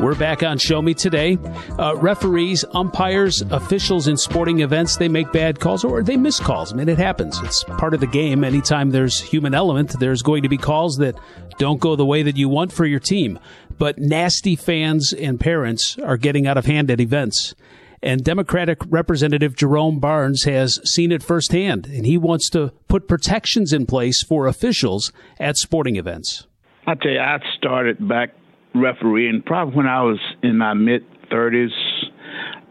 We're back on Show Me Today. Uh, referees, umpires, officials in sporting events, they make bad calls or they miss calls. I mean, it happens. It's part of the game. Anytime there's human element, there's going to be calls that don't go the way that you want for your team. But nasty fans and parents are getting out of hand at events. And Democratic Representative Jerome Barnes has seen it firsthand, and he wants to put protections in place for officials at sporting events. I tell you, I started back refereeing probably when I was in my mid 30s.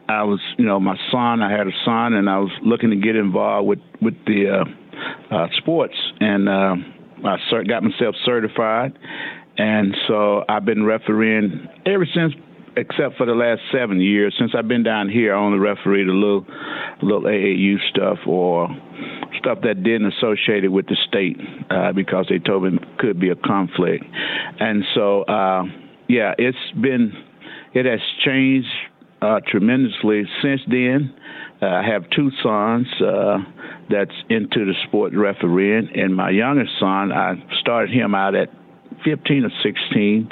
I was, you know, my son. I had a son, and I was looking to get involved with with the uh, uh, sports, and uh, I cert- got myself certified, and so I've been refereeing ever since. Except for the last seven years, since I've been down here, I only refereed a little, little AAU stuff or stuff that didn't associate it with the state uh, because they told me it could be a conflict, and so. Uh, yeah, it's been it has changed uh, tremendously since then. Uh, I have two sons uh, that's into the sport refereeing, and my youngest son, I started him out at 15 or 16.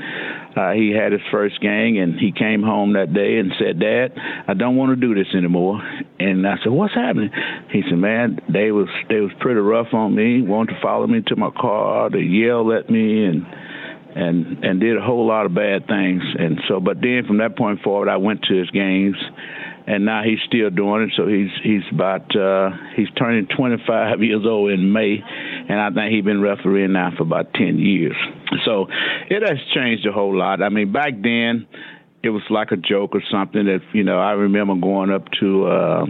Uh, he had his first gang, and he came home that day and said, "Dad, I don't want to do this anymore." And I said, "What's happening?" He said, "Man, they was they was pretty rough on me. Wanted to follow me to my car. They yelled at me and." And and did a whole lot of bad things. And so, but then from that point forward, I went to his games, and now he's still doing it. So he's he's about uh, he's turning 25 years old in May, and I think he's been refereeing now for about 10 years. So it has changed a whole lot. I mean, back then it was like a joke or something. That you know, I remember going up to. Uh,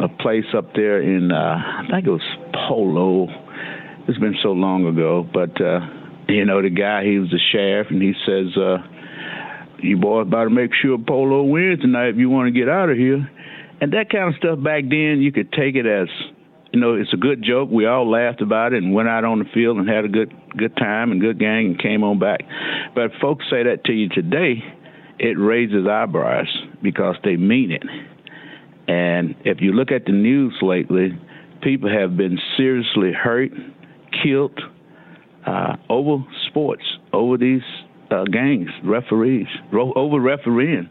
a place up there in uh, I think it was Polo. It's been so long ago, but uh, you know, the guy, he was the sheriff, and he says, uh, you boys better make sure Polo wins tonight if you want to get out of here. And that kind of stuff back then, you could take it as, you know, it's a good joke. We all laughed about it and went out on the field and had a good good time and good gang and came on back. But folks say that to you today, it raises eyebrows because they mean it. And if you look at the news lately, people have been seriously hurt, killed, uh, over sports, over these uh, gangs, referees, ro- over refereeing,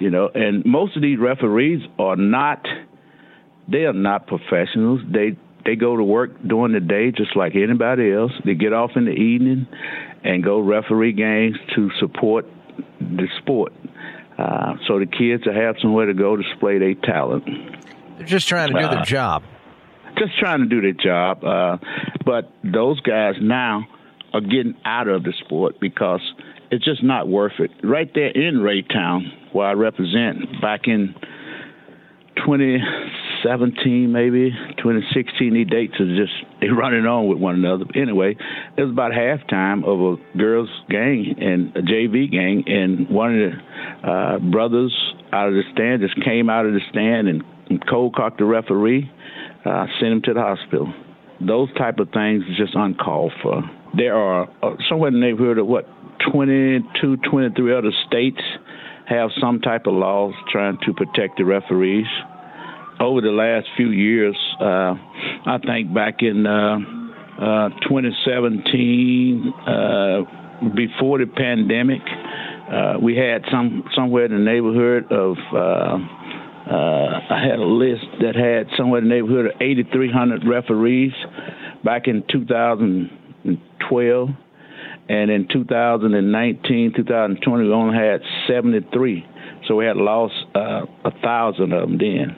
you know, and most of these referees are not, they are not professionals. They they go to work during the day just like anybody else. They get off in the evening and go referee games to support the sport. Uh, so the kids will have somewhere to go display their talent. They're just trying to do uh, their job just trying to do their job. Uh, but those guys now are getting out of the sport because it's just not worth it. Right there in Raytown, where I represent, back in 2017, maybe 2016, these dates are just they running on with one another. Anyway, it was about halftime of a girls' gang and a JV gang, and one of the uh, brothers out of the stand just came out of the stand and, and cold cocked the referee uh, send him to the hospital. Those type of things just uncalled for. There are uh, somewhere in the neighborhood of what 22, 23 other states have some type of laws trying to protect the referees. Over the last few years, uh, I think back in uh, uh, 2017, uh, before the pandemic, uh, we had some somewhere in the neighborhood of uh, uh, I had a list that had somewhere in the neighborhood of 8,300 referees back in 2012. And in 2019, 2020, we only had 73. So we had lost uh, a thousand of them then.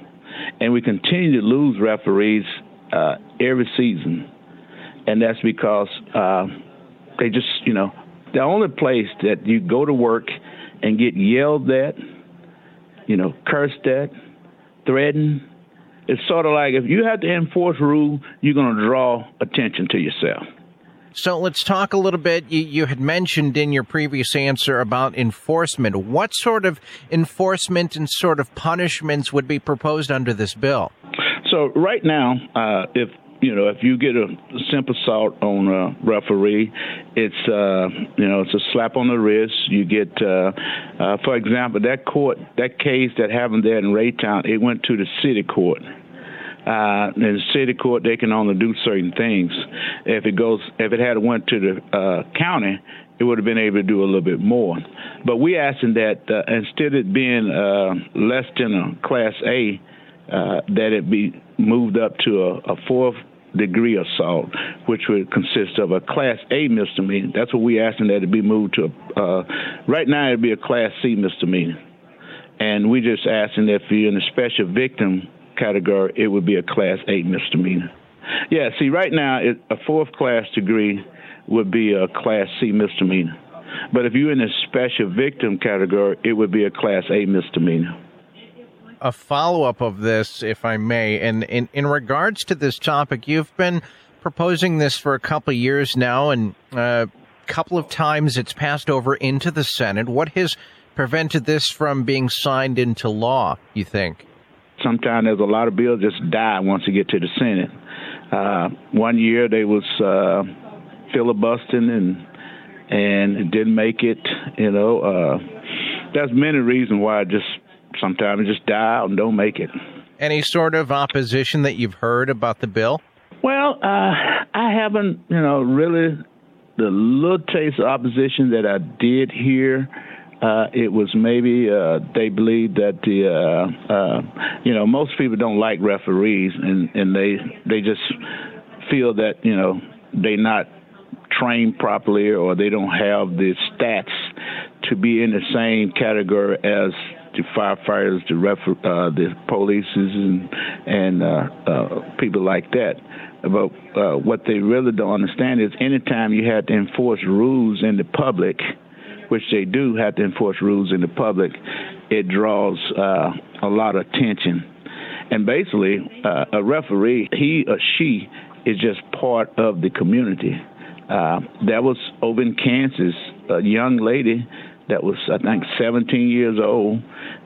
And we continue to lose referees uh, every season. And that's because uh, they just, you know, the only place that you go to work and get yelled at you know, cursed at, threatened. It's sort of like if you have to enforce rule, you're going to draw attention to yourself. So let's talk a little bit. You, you, had mentioned in your previous answer about enforcement. What sort of enforcement and sort of punishments would be proposed under this bill? So right now, uh, if you know, if you get a simple assault on a referee, it's uh, you know it's a slap on the wrist. You get, uh, uh, for example, that court, that case that happened there in Raytown, it went to the city court. Uh, in the city court, they can only do certain things. If it goes, if it had went to the uh, county, it would have been able to do a little bit more. but we asking that uh, instead of it being uh, less than a Class A, uh, that it be moved up to a, a fourth degree assault, which would consist of a Class A misdemeanor. That's what we're asking that it be moved to. Uh, right now, it'd be a Class C misdemeanor, and we just asking that if you're in the special victim category, it would be a Class A misdemeanor. Yeah, see, right now, it, a fourth class degree would be a Class C misdemeanor. But if you're in the special victim category, it would be a Class A misdemeanor. A follow up of this, if I may, and in, in regards to this topic, you've been proposing this for a couple of years now, and a uh, couple of times it's passed over into the Senate. What has prevented this from being signed into law, you think? Sometimes there's a lot of bills just die once you get to the Senate. Uh, one year they was uh, filibustering and and didn't make it. You know, uh, there's many reasons why it just sometimes just die out and don't make it. Any sort of opposition that you've heard about the bill? Well, uh, I haven't, you know, really the little taste of opposition that I did hear. Uh, it was maybe uh, they believe that the uh, uh, you know most people don't like referees and and they they just feel that you know they not trained properly or they don't have the stats to be in the same category as the firefighters, the refer- uh, the police, and and uh, uh, people like that. But uh, what they really don't understand is anytime you have to enforce rules in the public, which they do have to enforce rules in the public, it draws uh, a lot of attention. And basically, uh, a referee, he or she, is just part of the community. Uh, that was over in Kansas, a young lady that was, I think, 17 years old,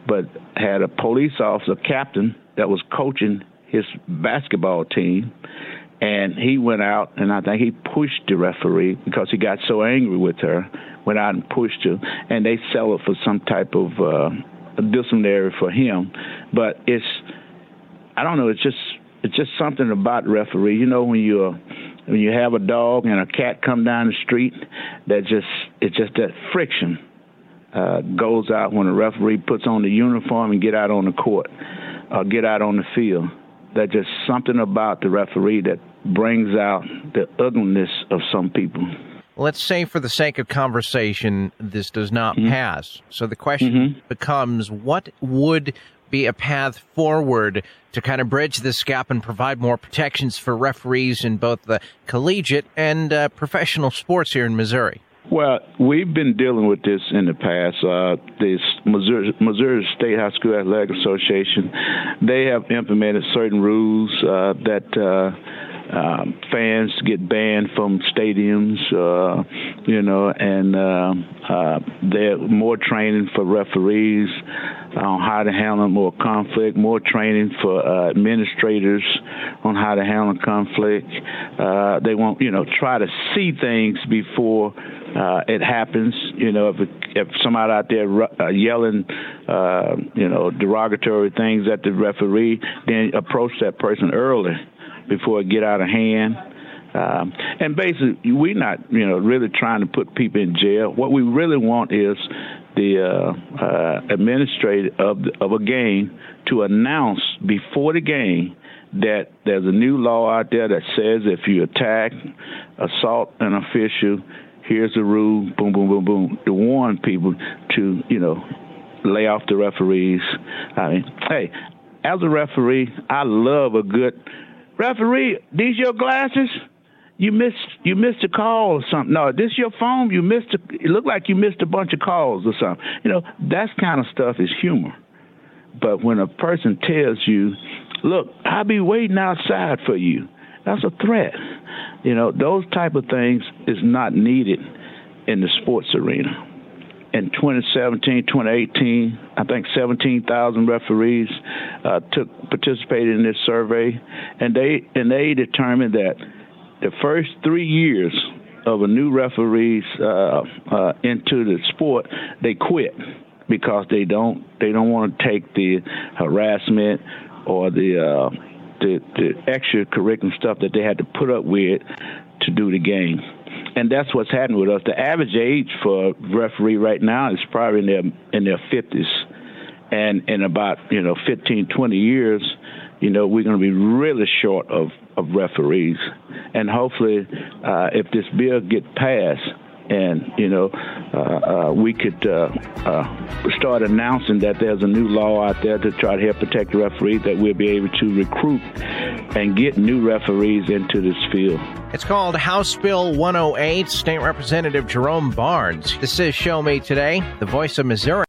but had a police officer captain that was coaching his basketball team. And he went out, and I think he pushed the referee because he got so angry with her, went out and pushed her, and they sell it for some type of uh, disciplinary for him. But it's, I don't know, it's just, it's just something about referee. You know, when you're when you have a dog and a cat come down the street, that just it's just that friction uh, goes out when a referee puts on the uniform and get out on the court or get out on the field. That just something about the referee that brings out the ugliness of some people. Let's say, for the sake of conversation, this does not mm-hmm. pass. So the question mm-hmm. becomes what would be a path forward to kind of bridge this gap and provide more protections for referees in both the collegiate and uh, professional sports here in Missouri? Well, we've been dealing with this in the past. Uh, Missouri, Missouri State High School Athletic Association, they have implemented certain rules uh, that uh, um, fans get banned from stadiums, uh, you know, and uh, uh, they're more training for referees on how to handle more conflict, more training for uh, administrators on how to handle conflict. Uh, they want, you know, try to see things before uh, it happens. You know, if if somebody out there uh, yelling, uh, you know, derogatory things at the referee, then approach that person early before it get out of hand. Um, and basically, we're not, you know, really trying to put people in jail. What we really want is the uh, uh, administrator of the, of a game to announce before the game that there's a new law out there that says if you attack, assault an official, here's the rule, boom, boom, boom, boom, to warn people to, you know, lay off the referees. I mean, hey, as a referee, I love a good referee. These your glasses? you missed you missed a call or something. No, this your phone. You missed. A, it looked like you missed a bunch of calls or something. You know, that kind of stuff is humor. But when a person tells you, "Look, I'll be waiting outside for you," that's a threat. You know, those type of things is not needed in the sports arena. In 2017, 2018, I think 17,000 referees uh, took participated in this survey, and they and they determined that the first three years of a new referees uh, uh, into the sport, they quit because they don't they don't want to take the harassment or the the, the extracurricular stuff that they had to put up with to do the game. and that's what's happening with us. The average age for referee right now is probably in their in their fifties, and in about you know 15, 20 years, you know we're going to be really short of of referees, and hopefully, uh, if this bill get passed, and you know uh, uh, we could uh, uh, start announcing that there's a new law out there to try to help protect the referees that we'll be able to recruit and get new referees into this field. It's called House Bill 108. State Representative Jerome Barnes. This is Show Me Today, the voice of Missouri.